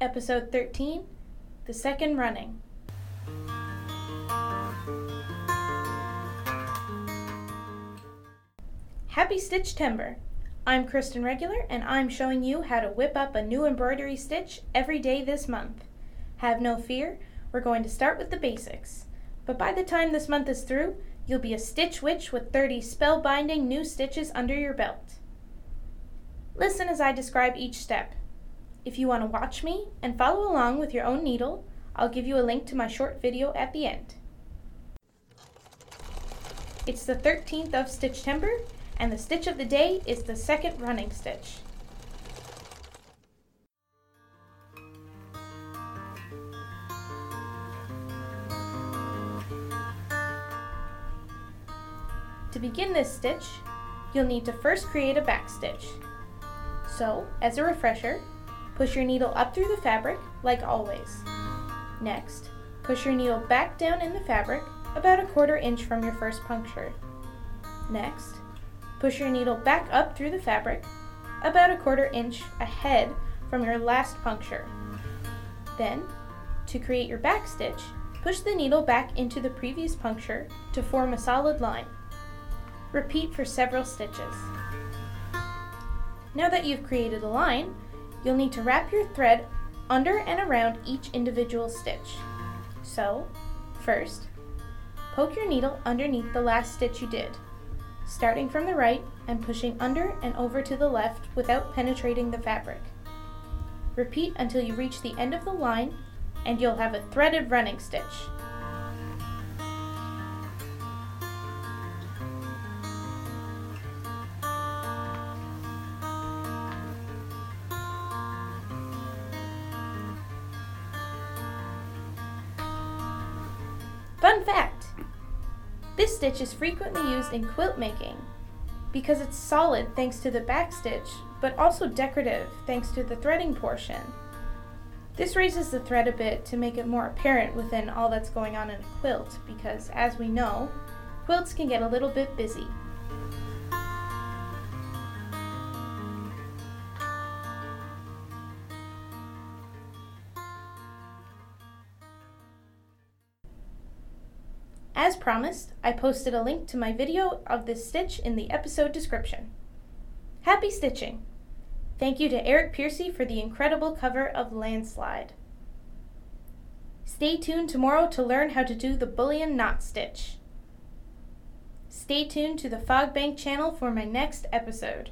Episode 13 The Second Running. Happy Stitchtember! I'm Kristen Regular and I'm showing you how to whip up a new embroidery stitch every day this month. Have no fear, we're going to start with the basics. But by the time this month is through, you'll be a stitch witch with 30 spellbinding new stitches under your belt. Listen as I describe each step. If you want to watch me and follow along with your own needle, I'll give you a link to my short video at the end. It's the 13th of Stitchtember, and the stitch of the day is the second running stitch. To begin this stitch, you'll need to first create a back stitch. So, as a refresher, push your needle up through the fabric, like always. Next, push your needle back down in the fabric, about a quarter inch from your first puncture. Next, push your needle back up through the fabric, about a quarter inch ahead from your last puncture. Then, to create your back stitch, push the needle back into the previous puncture to form a solid line. Repeat for several stitches. Now that you've created a line, you'll need to wrap your thread under and around each individual stitch. So, first, poke your needle underneath the last stitch you did, starting from the right and pushing under and over to the left without penetrating the fabric. Repeat until you reach the end of the line and you'll have a threaded running stitch. Fun fact! This stitch is frequently used in quilt making because it's solid thanks to the back stitch, but also decorative thanks to the threading portion. This raises the thread a bit to make it more apparent within all that's going on in a quilt because, as we know, quilts can get a little bit busy. As promised, I posted a link to my video of this stitch in the episode description. Happy stitching! Thank you to Eric Piercy for the incredible cover of Landslide. Stay tuned tomorrow to learn how to do the bullion knot stitch. Stay tuned to the Fogbank channel for my next episode.